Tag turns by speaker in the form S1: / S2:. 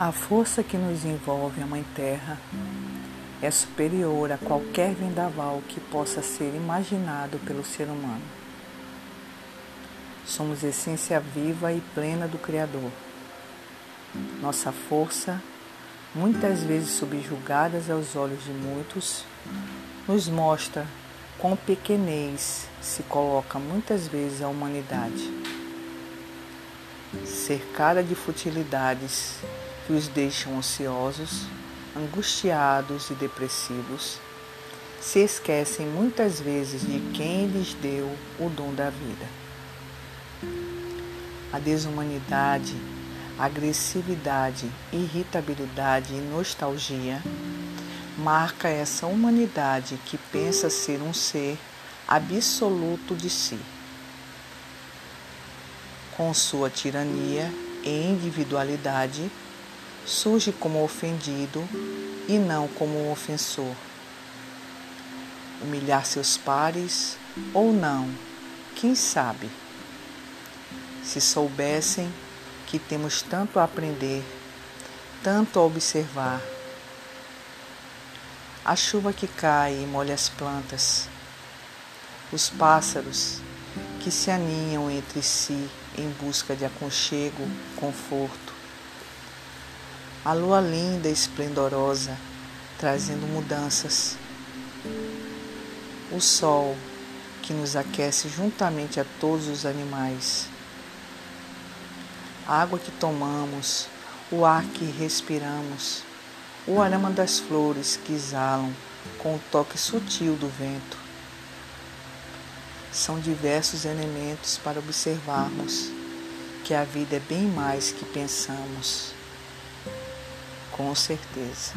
S1: A força que nos envolve a Mãe Terra é superior a qualquer vendaval que possa ser imaginado pelo ser humano. Somos essência viva e plena do Criador. Nossa força, muitas vezes subjugadas aos olhos de muitos, nos mostra quão pequenez se coloca muitas vezes a humanidade. Cercada de futilidades que os deixam ociosos, angustiados e depressivos, se esquecem muitas vezes de quem lhes deu o dom da vida. A desumanidade, agressividade, irritabilidade e nostalgia marca essa humanidade que pensa ser um ser absoluto de si. Com sua tirania e individualidade, surge como ofendido e não como um ofensor. Humilhar seus pares ou não, quem sabe? Se soubessem que temos tanto a aprender, tanto a observar. A chuva que cai e molha as plantas, os pássaros que se aninham entre si em busca de aconchego, conforto a lua linda e esplendorosa, trazendo mudanças. O sol que nos aquece juntamente a todos os animais. A água que tomamos, o ar que respiramos, o aroma das flores que exalam com o toque sutil do vento. São diversos elementos para observarmos que a vida é bem mais que pensamos com certeza.